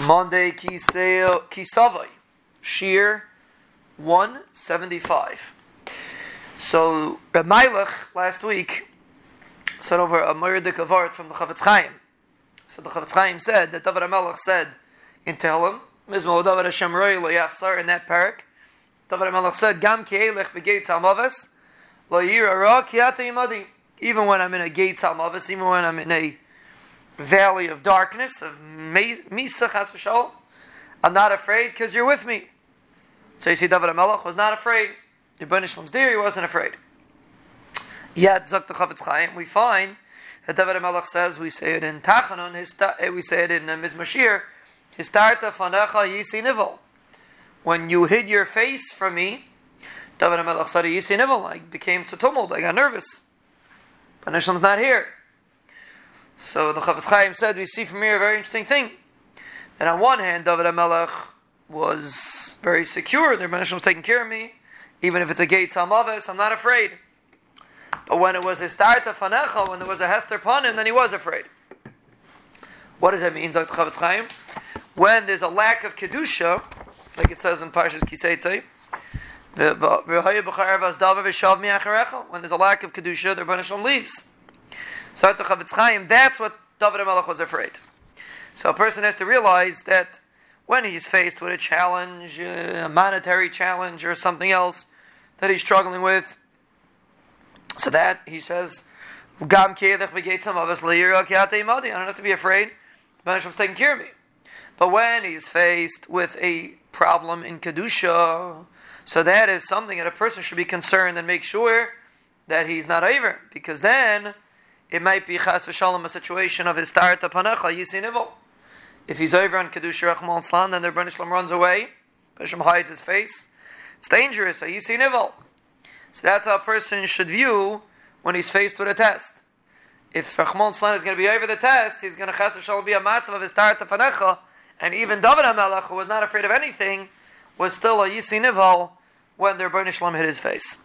Monday Kisavai, Shiur 175. So, Reb Meilech last week said over a Murdik of art from the Chafetz Chaim. So the Chafetz Chaim said that David HaMelech said in Tehillim, Mizmo David Hashem Roi Lo Yachsar in that parak, David HaMelech said, Gam ki elech al-maves, lo yira ra ki imadi. Even when I'm in a gei tzalmaves, even when I'm in a valley of darkness, of Misa Chas I'm not afraid because you're with me. So you see, David HaMelech was not afraid. Yibban Ishlam's there, he wasn't afraid. Yet, Zok Chafetz Chaim, we find that David HaMelech says, we say it in Tachanun, eh, we say it in uh, Mizmor Shir, his tarta fanecha yisi nivel. When you hid your face from me, David HaMelech said, yisi nivel, I became too tumult, I got nervous. But Ishlam's not here. So the Chafetz Chaim said, we see from here a very interesting thing. That on one hand, David HaMelech was very secure, the Rebbeinu was taking care of me. Even if it's a gate Samavis, I'm not afraid. But when it was a start of Fanecha, when there was a Hester upon him, then he was afraid. What does that mean, Zakt Chafetz Chaim? When there's a lack of Kedusha, like it says in Parshas Ki Seitzei, when there's a lack of Kedusha, the Rebbeinu leaves. So the Chafetz Chaim, that's what David HaMelech was afraid. So a person has to realize that when he's faced with a challenge, a monetary challenge or something else that he's struggling with, so that he says, I don't have to be afraid. Is taking care of me. But when he's faced with a problem in Kedusha, so that is something that a person should be concerned and make sure that he's not over. Because then it might be chas v'shalom a situation of his start panecha yisin If he's over on kedusha rachmana litzlan, then the Rebbeinu runs away. Hashem hides his face. It's dangerous. A yisin So that's how a person should view when he's faced with a test. If Rachman Slan is going to be over the test, he's going to chas v'shalom be a matzav of his start panecha. And even David HaMelech, who was not afraid of anything, was still a yisin when the Rebbeinu hit his face.